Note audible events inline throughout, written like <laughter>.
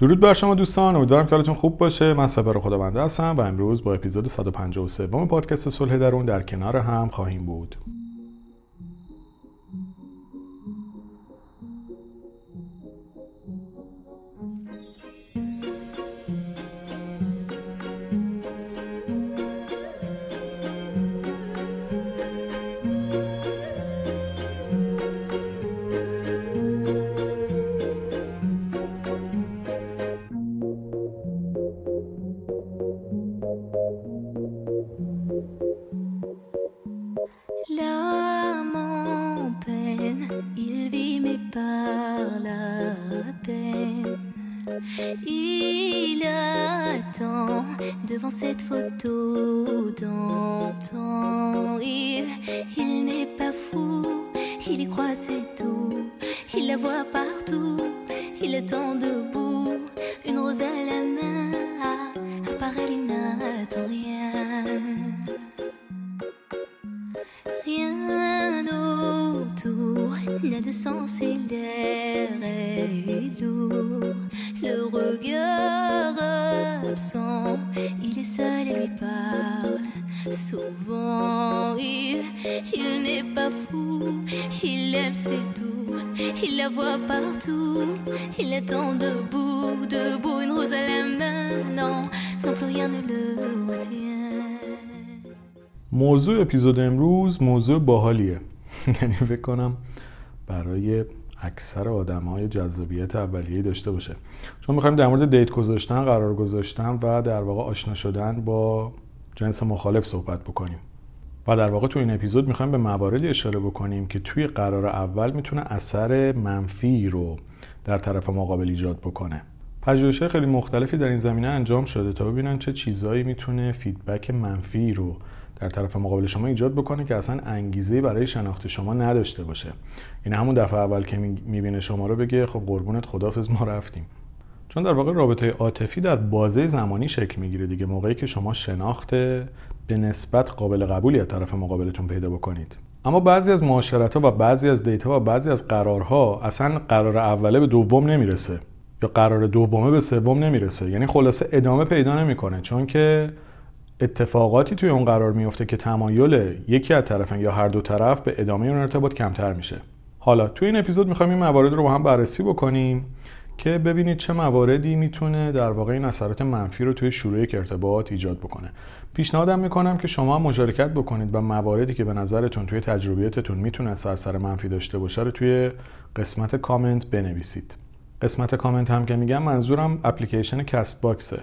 درود بر شما دوستان امیدوارم که حالتون خوب باشه. من سپر خداونده هستم و امروز با اپیزود 153 پادکست صلح درون در کنار هم خواهیم بود. L'âme en peine, il vit mais par la peine. Il attend devant cette photo la voit partout. Il attend debout, debout, une rose à la main. Non, non plus rien ne le retient. موضوع اپیزود امروز موضوع باحالیه <laughs> یعنی فکر کنم برای اکثر آدم های جذابیت اولیه داشته باشه چون می‌خوایم در مورد دیت گذاشتن قرار گذاشتن و در واقع آشنا شدن با جنس مخالف صحبت بکنیم و در واقع تو این اپیزود می‌خوایم به مواردی اشاره بکنیم که توی قرار اول می‌تونه اثر منفی رو در طرف مقابل ایجاد بکنه. پژوهش‌های خیلی مختلفی در این زمینه انجام شده تا ببینن چه چیزهایی می‌تونه فیدبک منفی رو در طرف مقابل شما ایجاد بکنه که اصلا انگیزه برای شناخت شما نداشته باشه. این همون دفعه اول که می‌بینه شما رو بگه خب قربونت خدافظ ما رفتیم. چون در واقع رابطه عاطفی در بازه زمانی شکل می‌گیره دیگه. موقعی که شما شناخت به نسبت قابل قبولی از طرف مقابلتون پیدا بکنید. اما بعضی از معاشرت ها و بعضی از دیتا و بعضی از قرارها اصلا قرار اوله به دوم نمی‌رسه یا قرار دومه به سوم نمی‌رسه. یعنی خلاصه ادامه پیدا نمی‌کنه. چون که اتفاقاتی توی اون قرار میفته که تمایل یکی از طرفین یا هر دو طرف به ادامه اون ارتباط کمتر میشه. حالا توی این اپیزود می‌خوایم این موارد رو با هم بررسی بکنیم. که ببینید چه مواردی می‌تونه در واقع این اثرات منفی رو توی شروع یک ارتباط ایجاد بکنه. پیشنهادم می‌کنم که شما مشارکت بکنید و مواردی که به نظرتون توی تجربیاتتون می‌تونه اثر منفی داشته باشه رو توی قسمت کامنت بنویسید. قسمت کامنت هم که میگم منظورم اپلیکیشن CastBox ه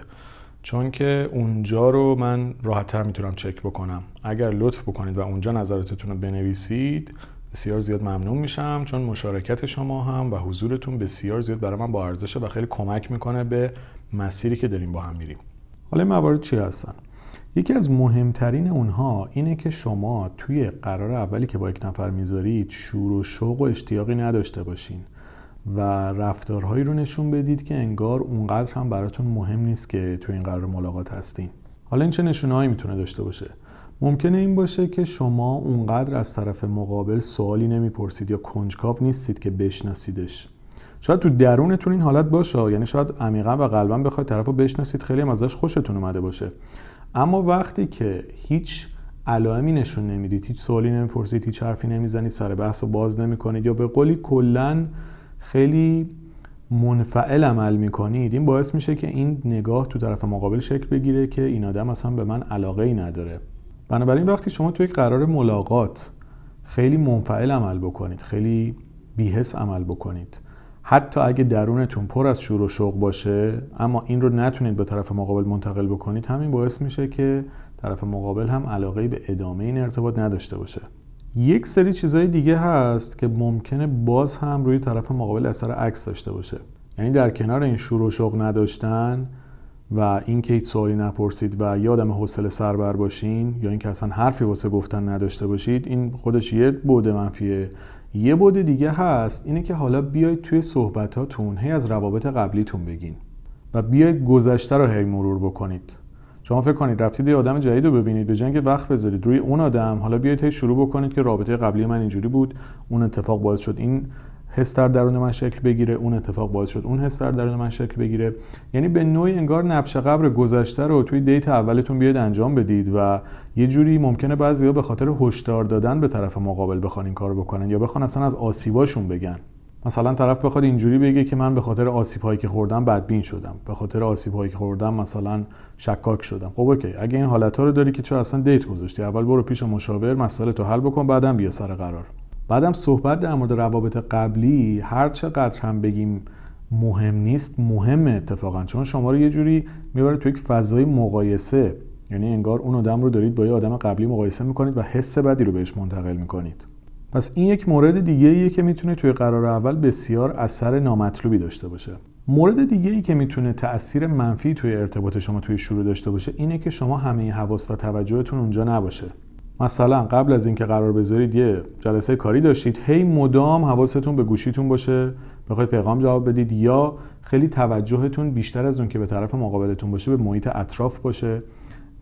چون که اونجا رو من راحتتر می‌تونم چک بکنم. اگر لطف بکنید و اونجا نظراتتون رو بنویسید بسیار زیاد ممنون میشم چون مشارکت شما هم و حضورتون بسیار زیاد برای من با ارزشه و خیلی کمک می‌کنه به مسیری که داریم با هم میریم. حالا موارد چی هستن؟ یکی از مهمترین اونها اینه که شما توی قرار اولی که با یک نفر می‌ذارید شور و شوق و اشتیاقی نداشته باشین و رفتارهایی رو نشون بدید که انگار اونقدر هم براتون مهم نیست که تو این قرار ملاقات هستین. حالا این چه نشونهایی می‌تونه داشته باشه؟ ممکنه این باشه که شما اونقدر از طرف مقابل سوالی نمی‌پرسید یا کنجکاو نیستید که بشناسیدش. شاید تو درونتون این حالت باشه یعنی شاید عمیقا و قلبا بخواید طرف رو بشناسید خیلی هم ازش خوشتون اومده باشه. اما وقتی که هیچ علائمی نشون نمی‌دید هیچ سوالی نمی‌پرسید هیچ حرفی نمی‌زنید سر بحث رو باز نمی‌کنید یا به قولی کلا خیلی منفعل عمل می‌کنید این باعث میشه که این نگاه تو طرف مقابل شکل بگیره که این آدم اصلا به من علاقه ای نداره. بنابراین وقتی شما تو یک قرار ملاقات خیلی منفعل عمل بکنید خیلی بیهس عمل بکنید حتی اگه درونتون پر از شور و شوق باشه اما این رو نتونید به طرف مقابل منتقل بکنید همین باعث میشه که طرف مقابل هم علاقه به ادامه این ارتباط نداشته باشه. یک سری چیزهای دیگه هست که ممکنه باز هم روی طرف مقابل اثر عکس داشته باشه. یعنی در کنار این شور و شوق نداشتن و اینکه هیچ سوالی نپرسید و یادم حوصله سربر باشین یا اینکه اصلا حرفی واسه گفتن نداشته باشید این خودش یه بوده منفیه. یه بود دیگه هست اینه که حالا بیاید توی صحبتاتون هی از روابط قبلیتون بگین و بیاید گذشته رو هی مرور بکنید. شما فکر کنید رفتید یه آدم جدید رو ببینید به جنگ وقت بذارید روی اون آدم حالا بیاید هی شروع بکنید که رابطه قبلی من اینجوری بود اون اتفاق باعث شد این حس در درون من شکل بگیره اون اتفاق باعث شد اون حس در درون من شکل بگیره. یعنی به نوعی انگار نبش قبر گذشته رو توی دیت اولتون بیاید انجام بدید و یه جوری ممکنه بعضیا به خاطر هشدار دادن به طرف مقابل بخوان این کارو بکنن یا بخوان اصلا از آسیباشون بگن. مثلا طرف بخواد اینجوری بگه که من به خاطر آسیب هایی که خوردم بدبین شدم. به خاطر آسیب هایی که خوردم مثلا شکاک شدم. خب اوکی اگه این حالت ها رو داری که چه اصلا دیت گذاشتی؟ اول برو پیش مشاور مسئله تو حل بکن بعدم بیا سر قرار. بعدم صحبت در مورد روابط قبلی هر چقدر هم بگیم مهم نیست مهمه اتفاقا. چون شما رو یه جوری می‌بره تو یک فضای مقایسه. یعنی انگار اون آدم رو دارید با یه آدم قبلی مقایسه می‌کنید و حس بدی رو بهش منتقل می‌کنید. پس این یک مورد دیگه ایه که می‌تونه توی قرار اول بسیار اثر نامطلوبی داشته باشه. مورد دیگه ای که می‌تونه تاثیر منفی توی ارتباط شما توی شروع داشته باشه اینه که شما همه حواس و توجهتون اونجا نباشه. مثلا قبل از اینکه قرار بذارید یه جلسه کاری داشتید هی مدام حواستون به گوشیتون باشه بخواید پیغام جواب بدید یا خیلی توجهتون بیشتر از اون که به طرف مقابلتون باشه به محیط اطراف باشه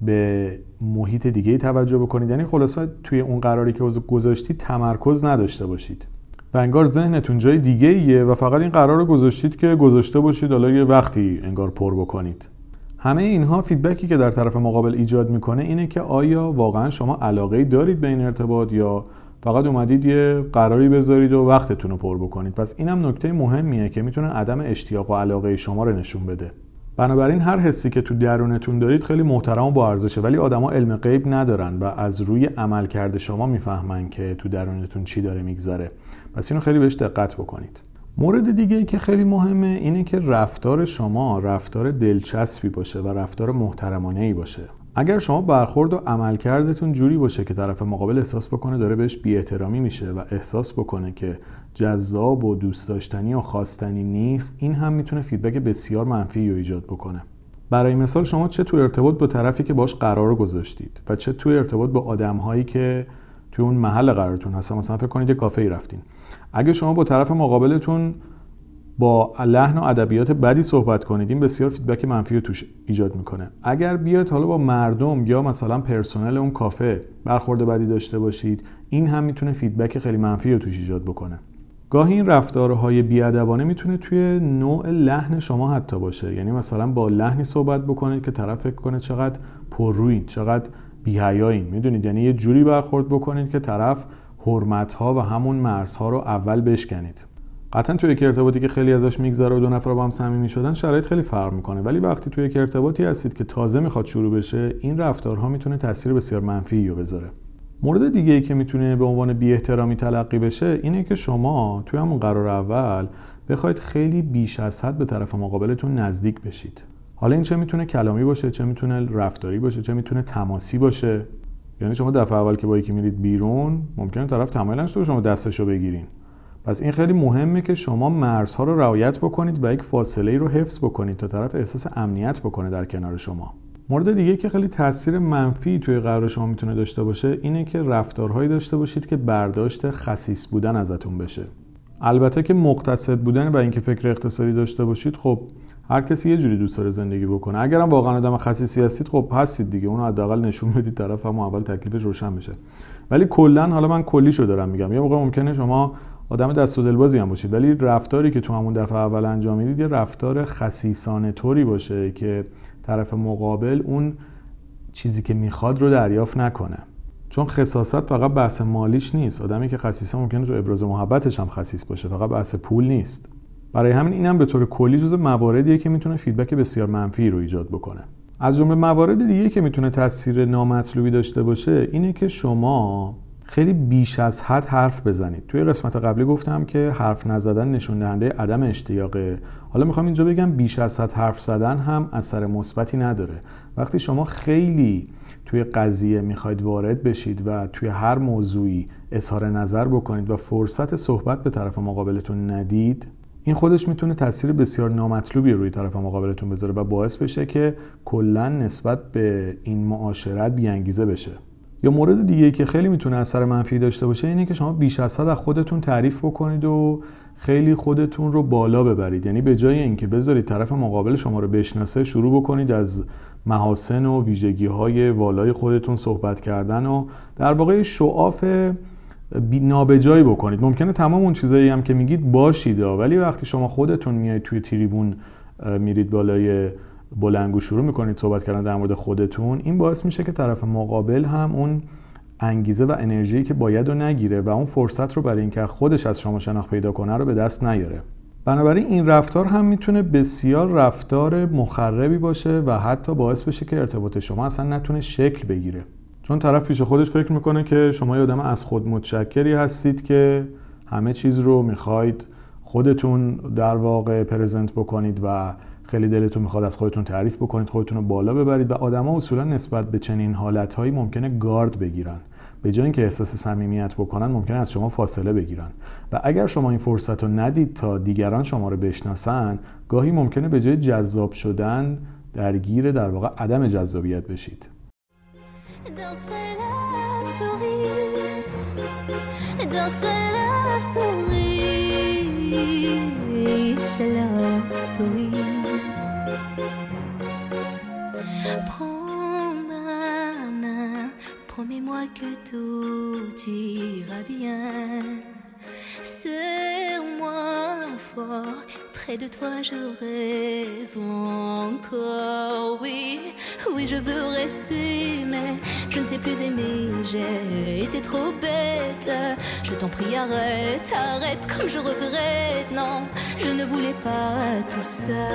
به محیط دیگه توجه بکنید. یعنی خلاصا توی اون قراری که گذاشتید تمرکز نداشته باشید. و انگار ذهنتون جای دیگه ایه و فقط این قرار رو گذاشتید که گذاشته باشید. حالا یه وقتی انگار پر بکنید. همه اینها فیدبکی که در طرف مقابل ایجاد می‌کنه اینه که آیا واقعا شما علاقه دارید به این ارتباط یا فقط اومدید یه قراری بذارید و وقتتون رو پر بکنید؟ پس اینم نکته مهمیه که می‌تونه عدم اشتیاق و علاقه شما رو نشون بده. بنابراین هر حسی که تو درونتون دارید خیلی محترم و با ارزشه ولی آدما علم غیب ندارن و از روی عمل کرده شما می‌فهمن که تو درونتون چی داره میگذره. پس اینو خیلی بهش دقت بکنید. مورد دیگه که خیلی مهمه اینه که رفتار شما رفتار دلچسبی باشه و رفتار محترمانه ای باشه. اگر شما برخورد و عملکردتون جوری باشه که طرف مقابل احساس بکنه داره بهش بیاحترامی میشه و احساس بکنه که جذاب و دوست داشتنی و خواستنی نیست این هم می‌تونه feedback بسیار منفی رو ایجاد بکنه. برای مثال شما چه تو ارتباط با طرفی که باش قرار گذاشتید و چه تو ارتباط با آدمهایی که توی اون محل قرارتون هستن؟ مثلا فکر کنید یه کافه ای رفتین. اگه شما با طرف مقابلتون با لحن و ادبیات بدی صحبت کنید این بسیار feedback منفی رو توش ایجاد می‌کنه. اگر بیاید حالا با مردم یا مثلا پرسنل اون کافه برخورد بدی داشته باشید این هم می‌تونه فیدبک خیلی منفی رو توش ایجاد بکنه. گاهی این رفتارهای بیادبانه می‌تونه توی نوع لحن شما حتی باشه. یعنی مثلا با لحنی صحبت بکنید که طرف فکر کنه چقدر پرروین چقدر بیهیایین می‌دونید؟ یعنی یه جوری برخورد بکنید که طرف حرمتها و همون مرزها رو اول بشکنید. قطعا توی یک ارتباطی که خیلی ازش میگذره و دو نفر با هم صمیمی شدن شرایط خیلی فرق می‌کنه. ولی وقتی توی یک ارتباطی هستید که تازه می‌خواد شروع بشه این رفتارها می‌تونه تاثیر بسیار منفی رو بذاره. مورد دیگه ای که می‌تونه به عنوان بی احترامی تلقی بشه اینه که شما توی همون قرار اول بخواید خیلی بیش از حد به طرف مقابلتون نزدیک بشید. حالا این چه می‌تونه کلامی باشه چه می‌تونه رفتاری باشه چه می‌تونه تماسی باشه. یعنی شما دفعه اول که با یکی میرید بیرون ممکنه طرف تمایل تو شما دستشو بگیرین. پس این خیلی مهمه که شما مرزها رو رعایت بکنید و یک فاصله رو حفظ بکنید تا طرف احساس امنیت بکنه در کنار شما. مورد دیگه که خیلی تاثیر منفی توی قرار شما می‌تونه داشته باشه اینه که رفتارهایی داشته باشید که برداشت خصیص بودن ازتون بشه. البته که مقتصد بودن و اینکه فکر اقتصادی داشته باشید خب هر کسی یه جوری دوست داره زندگی بکنه. اگرم واقعا آدم خصیصی هستید خب هستید دیگه. اونو حداقل نشون بدید طرف هم اول تکلیفش روشن بشه. ولی کلا حالا من کلیشو دارم میگم. یه موقع ممکنه شما آدم دست و دلبازی هم باشید. ولی رفتاری که تو همون دفعه اول انجام می‌دید یه رفتار خصیصانه طوری باشه که طرف مقابل اون چیزی که می‌خواد رو دریافت نکنه. چون خصاصت فقط بحث مالیش نیست. آدمی که خصیصه ممکنه تو ابراز محبتش هم خصیص باشه. فقط بحث پول نیست. برای همین اینم به طور کلی جز مواردیه که می‌تونه فیدبک بسیار منفی رو ایجاد بکنه. از جمله موارد دیگه که می‌تونه تاثیر نامطلوبی داشته باشه اینه که شما خیلی بیش از حد حرف بزنید. توی قسمت قبلی گفتم که حرف نزدن نشون دهنده عدم اشتیاقه. حالا می‌خوام اینجا بگم بیش از حد حرف زدن هم اثر مثبتی نداره. وقتی شما خیلی توی قضیه می‌خواید وارد بشید و توی هر موضوعی اظهار نظر بکنید و فرصت صحبت به طرف مقابلتون ندید این خودش می‌تونه تاثیر بسیار نامطلوبی روی طرف مقابلتون بذاره و باعث بشه که کلا نسبت به این معاشرت بیانگیزه بشه. یا مورد دیگه که خیلی می‌تونه اثر منفی داشته باشه اینه که شما بیش از حد از خودتون تعریف بکنید و خیلی خودتون رو بالا ببرید. یعنی به جای اینکه بذارید طرف مقابل شما رو بشناسه شروع بکنید از محاسن و ویژگی های والای خودتون صحبت کردن و در واقع شعاف نابجایی بکنید. ممکنه تمام اون چیزایی هم که میگید باشید ولی وقتی شما خودتون میایید توی تریبون میرید بالای بلنگو شروع می‌کنید صحبت کردن در مورد خودتون این باعث میشه که طرف مقابل هم اون انگیزه و انرژی که باید رو نگیره و اون فرصت رو برای اینکه خودش از شما شناخت پیدا کنه رو به دست نیاره. بنابراین این رفتار هم می‌تونه بسیار رفتار مخربی باشه و حتی باعث بشه که ارتباط شما اصلا نتونه شکل بگیره. چون طرف پیش خودش فکر می‌کنه که شما یه آدم از خود متشکری هستید که همه چیز رو می‌خواید خودتون در واقع پرزنت بکنید و خیلی دلتون می‌خواد از خودتون تعریف بکنید خودتون رو بالا ببرید و آدما اصولا نسبت به چنین حالتهایی ممکنه گارد بگیرن. به جای اینکه احساس صمیمیت بکنن ممکنه از شما فاصله بگیرن. و اگر شما این فرصت رو ندید تا دیگران شما رو بشناسن گاهی ممکنه به جای جذاب شدن درگیر در واقع عدم جذابیت بشید. Dans ses love story, dans ses love story. Près de toi je rêve encore. Oui, oui, je veux rester, mais je ne sais plus aimer. J'ai été trop bête. Je t'en prie, arrête, arrête, comme je regrette. Non, je ne voulais pas tout ça.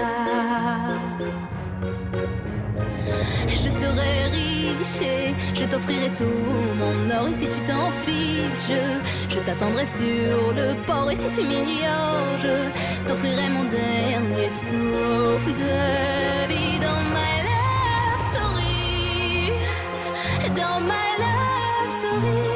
Je serai riche je t'offrirai tout mon or. Et si tu t'en fiches, je t'attendrai sur le port. Et si tu m'ignores, je t'offrirai mon dernier souffle de vie dans ma love story. Dans ma love story.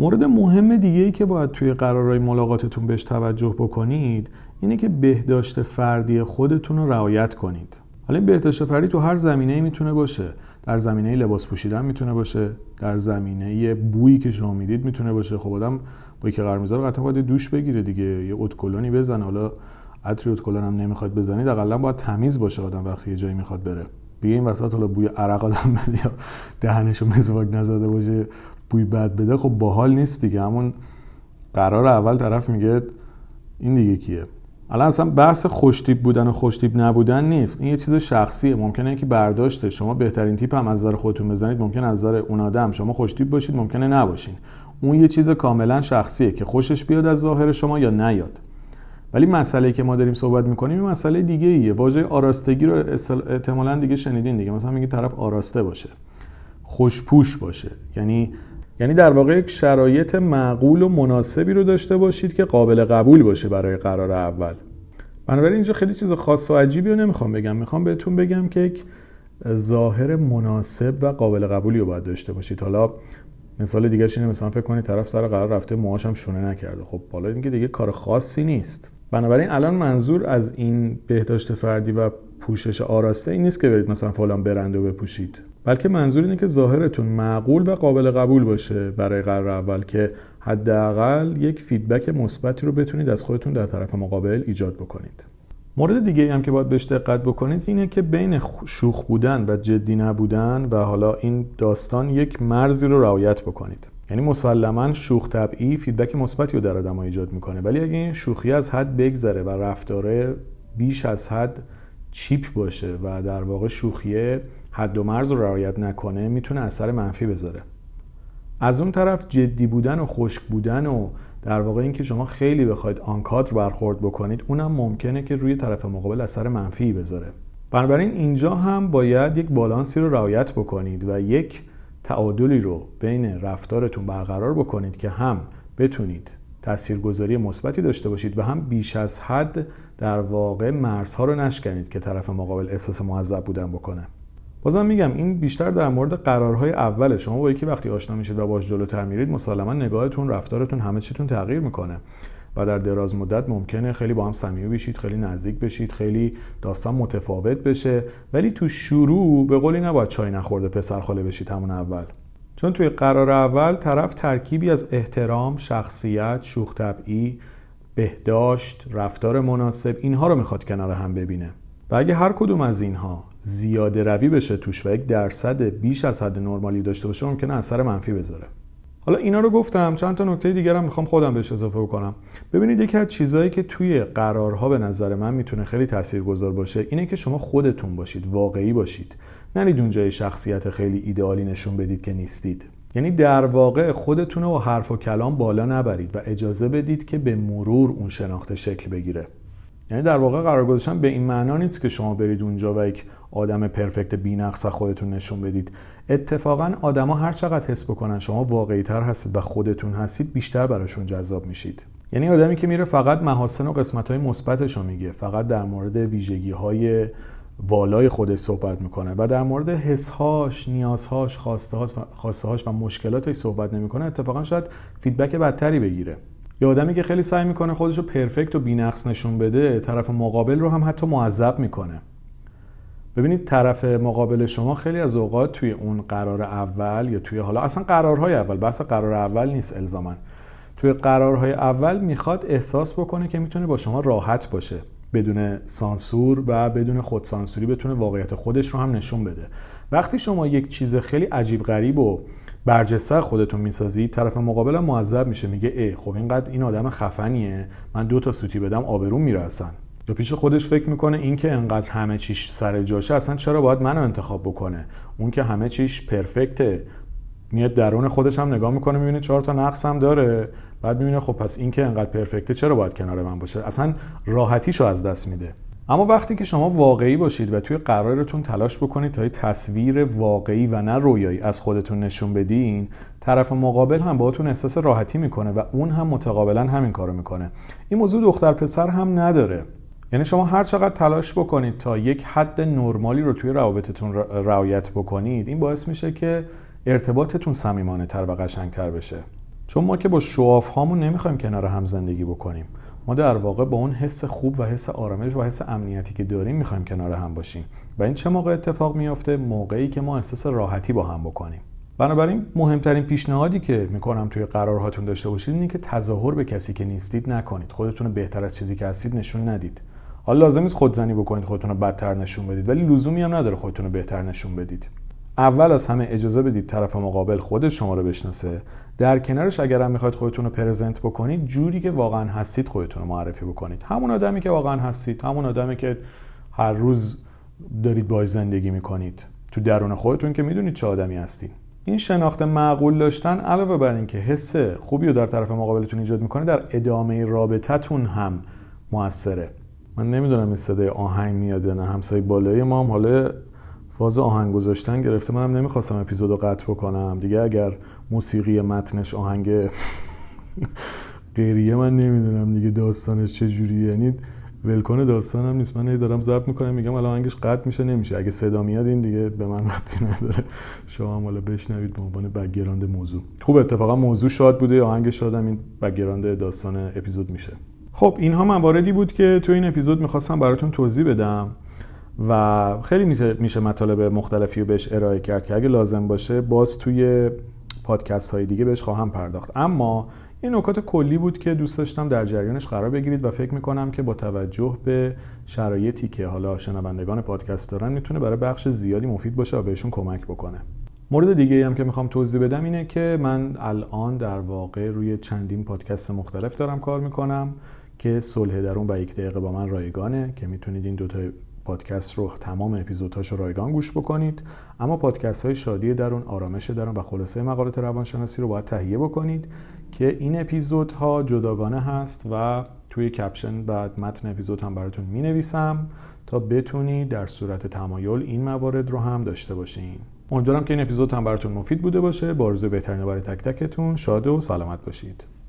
مورد مهم دیگه ای که باید توی قرارهای ملاقاتتون بهش توجه بکنید اینه که بهداشت فردی خودتون رو رعایت کنید. حالا این بهداشت فردی تو هر زمینه می‌تونه باشه. در زمینه لباس پوشیدن می‌تونه باشه. در زمینه بویی که شما می‌دید می‌تونه باشه. خب آدم بویی که قرار می‌ذاره قطعا باید دوش بگیره دیگه یه اتکلونی بزنه. حالا عطری اتکلون هم نمی‌خواد بزنید اقلا باید تمیز باشه آدم وقتی یه جایی می‌خواد بره. دیگه این وسط حالا بوی عرق آدم بده <laughs> یا دهنشو مسواک نزده باشه. بوی بد بده خب باحال نیست دیگه. همون قرار اول طرف میگه این دیگه کیه؟ الان اصلا بحث خوشتیپ بودن و خوشتیپ نبودن نیست. این یه چیز شخصیه. ممکنه که برداشته. شما بهترین تیپ هم از نظر خودتون بزنید. ممکن از نظر اون آدم. شما خوشتیپ باشید. ممکنه نباشین. اون یه چیز کاملا شخصیه که خوشش بیاد از ظاهر شما یا نیاد. ولی مسئله که ما داریم صحبت می‌کنیم این مسئله دیگه ایه واژه آراستگی رو احتمالا دیگه شنیدین دیگه. مثلا میگه طرف آراسته باشه. خوشپوش باشه. یعنی یعنی در واقع یک شرایط معقول و مناسبی رو داشته باشید که قابل قبول باشه برای قرار اول. بنابراین اینجا خیلی چیز خاص و عجیبی رو نمی‌خوام بگم. می‌خوام بهتون بگم که یک ظاهر مناسب و قابل قبولی رو باید داشته باشید. حالا مثال دیگه اینه مثلا فکر کنید طرف سر قرار رفته موهاش هم شونه نکرده. خب بالا اینکه دیگه کار خاصی نیست. بنابراین الان منظور از این بهداشت فردی و پوشش آراسته این نیست که برید مثلا فلان برند رو بپوشید. بلکه منظور اینه که ظاهرتون معقول و قابل قبول باشه برای قرار اول که حداقل یک feedback مثبتی رو بتونید از خودتون در طرف مقابل ایجاد بکنید. مورد دیگه هم که باید بهش دقت بکنید اینه که بین شوخ بودن و جدی نبودن و حالا این داستان یک مرزی رو رعایت بکنید. یعنی مسلما شوخ طبعی feedback مثبتی رو در آدم ایجاد می‌کنه. ولی اگه این شوخی از حد بگذره و رفتاره بیش از حد چیپ باشه و در واقع شوخیه حد و مرز رو رعایت نکنه می‌تونه اثر منفی بذاره. از اون طرف جدی بودن و خشک بودن و در واقع اینکه شما خیلی بخواید آنکادر برخورد بکنید اونم ممکنه که روی طرف مقابل اثر منفی بذاره. بنابراین اینجا هم باید یک بالانسی رو رعایت بکنید و یک تعادلی رو بین رفتارتون برقرار بکنید که هم بتونید تاثیرگذاری مثبتی داشته باشید و هم بیش از حد در واقع مرزها رو نشکنید که طرف مقابل احساس معذب بودن بکنه. بازم میگم این بیشتر در مورد قرارهای اوله شما با یکی وقتی آشنا میشید و باش جلوتر میرید مسلما نگاهتون رفتارتون همه چیتون تغییر می‌کنه. و در دراز مدت ممکنه خیلی با هم صمیمی بشید خیلی نزدیک بشید خیلی داستان متفاوت بشه. ولی تو شروع به قولی نباید چای نخورده پسر خاله بشید همون اول. چون توی قرار اول طرف ترکیبی از احترام، شخصیت، شوخ طبعی، بهداشت، رفتار مناسب اینها رو می‌خواد کنار هم ببینه. و اگه هر کدوم از اینها زیاده روی بشه توش و یک درصد بیش از حد نرمالی داشته باشه ممکنه اثر منفی بذاره. حالا اینا رو گفتم چند تا نکته دیگر هم می‌خوام خودم بهش اضافه بکنم. ببینید یکی از چیزهایی که توی قرارها به نظر من می‌تونه خیلی تاثیرگذار باشه اینه که شما خودتون باشید واقعی باشید. نرید اونجای شخصیت خیلی ایدئالی نشون بدید که نیستید. یعنی در واقع خودتون رو حرف و کلام بالا نبرید و اجازه بدید که به مرور اون شناخته شکل بگیره. یعنی در واقع قرار گذاشتن به این معنا نیست که شما برید اونجا و یک آدم پرفکت بی‌نقص خودتون نشون بدید. اتفاقا آدما هر چقدر حس بکنن شما واقعی تر هستید و خودتون هستید بیشتر براشون جذاب میشید. یعنی آدمی که میره فقط محاسن و قسمت های مثبتش رو میگه فقط در مورد ویژگی های والای خودش صحبت می‌کنه و در مورد حسهاش، نیازهاش، خواسته هاش و مشکلاتش صحبت نمی‌کنه اتفاقا شاید فیدبک بدتری بگیره. یا آدمی که خیلی سعی می‌کنه خودش رو پرفکت و بینقص نشون بده طرف مقابل رو هم حتی معذب می‌کنه. ببینید طرف مقابل شما خیلی از اوقات توی اون قرار اول یا توی حالا اصلا قرارهای اول بحث قرار اول نیست الزاما. توی قرارهای اول می‌خواد احساس بکنه که می‌تونه با شما راحت باشه بدون سانسور و بدون خودسانسوری بتونه واقعیت خودش رو هم نشون بده. وقتی شما یک چیز خیلی عجیب غریب و برجسته خودتون می‌سازید طرف مقابل هم معذب میشه میگه ای خب اینقدر این آدم خفنیه من دو تا سوتی بدم آبروم میره اصلا. یا پیش خودش فکر می‌کنه این که انقدر همه چیش سر جاشه اصلا چرا باید منو انتخاب بکنه؟ اون که همه چیش پرفکته. میاد درون خودش هم نگاه می‌کنه می‌بینه چهار تا نقص هم داره. بعد می‌بینه خب پس این که انقدر پرفکته چرا باید کنار من باشه؟ اصلا راحتیشو از دست میده. اما وقتی که شما واقعی باشید و توی قرارتون تلاش بکنید تا تصویر واقعی و نه رویایی از خودتون نشون بدین طرف مقابل هم باهاتون احساس راحتی می‌کنه و اون هم متقابلا همین کارو می‌کنه. این موضوع دختر پسر هم نداره. یعنی شما هر چقدر تلاش بکنید تا یک حد نرمالی رو توی روابطتون رعایت بکنید این باعث میشه که ارتباطتون صمیمانه تر و قشنگتر بشه. چون ما که با شواف هامون نمی‌خوایم کنار هم زندگی بکنیم. ما در واقع با اون حس خوب و حس آرامش و حس امنیتی که داریم می‌خوایم کنار هم باشیم. و این چه موقع اتفاق میافته؟ موقعی که ما احساس راحتی با هم بکنیم. بنابراین مهمترین پیشنهادی که می‌کنم توی قرارهاتون داشته باشید اینه که تظاهر به کسی که نیستید نکنید. خودتون رو بهتر از چیزی که هستید نشون ندید. حالا لازم نیست خودزنی بکنید خودتون رو بدتر نشون بدید ولی لزومی هم نداره خودتون رو بهتر نشون بدید. اول از همه اجازه بدید طرف مقابل خودش شما رو بشناسه. در کنارش اگر هم می‌خواید خودتون رو پرزنت بکنید جوری که واقعا هستید خودتون رو معرفی بکنید. همون آدمی که واقعا هستید همون آدمی که هر روز دارید باش زندگی می‌کنید. تو درون خودتون که می‌دونید چه آدمی هستید این شناخت معقول داشتن علاوه بر اینکه حس خوبی رو در طرف مقابلتون ایجاد می‌کنه در ادامه رابطتون هم موثره. من نمی‌دونم این صدای آهنگ میاد نه همسایه بالای ما هم حالا فاز آهنگ گذاشتن گرفته منم نمی‌خواستم اپیزودو قطع بکنم. دیگه اگر موسیقی متنش آهنگ <laughs> قریه من نمی‌دونم دیگه داستانش چجوریه. یعنی ولکن داستانم نیست. من دارم ضبط می‌کنم میگم الان آهنگش قطع میشه نمیشه. اگه صدا میاد این دیگه به من ربطی نداره. شما هم حالا بشنوید به عنوان background موضوع. خوب اتفاقا موضوع شاد بوده. آهنگ شادم این background داستان اپیزود میشه. خب اینها مواردی بود که تو این اپیزود می‌خواستم براتون توضیح بدم. و خیلی میشه مطالب مختلفی رو بهش ارائه کرد که اگه لازم باشه باز توی پادکست های دیگه بهش خواهم پرداخت. اما این نکات کلی بود که دوست داشتم در جریانش قرار بگیرید و فکر می‌کنم که با توجه به شرایطی که حالا شنوندگان پادکست دارن می‌تونه برای بخش زیادی مفید باشه و بهشون کمک بکنه. مورد دیگه هم که می‌خوام توضیح بدم اینه که من الان در واقع روی چندین پادکست مختلف دارم کار می‌کنم که صلح درون و یک دقیقه با من رایگانه که می‌تونید این دوتا پادکست رو تمام اپیزودهاش رایگان گوش بکنید. اما پادکست های شادی درون آرامش درون و خلاصه مقالات روانشناسی رو باید تهیه بکنید که این اپیزودها جداگانه هست و توی کپشن بعد متن اپیزود هم براتون می نویسم تا بتونید در صورت تمایل این موارد رو هم داشته باشین. امیدوارم که این اپیزود هم براتون مفید بوده باشه. با بهترین برای تک تکتون شاد و سلامت باشید.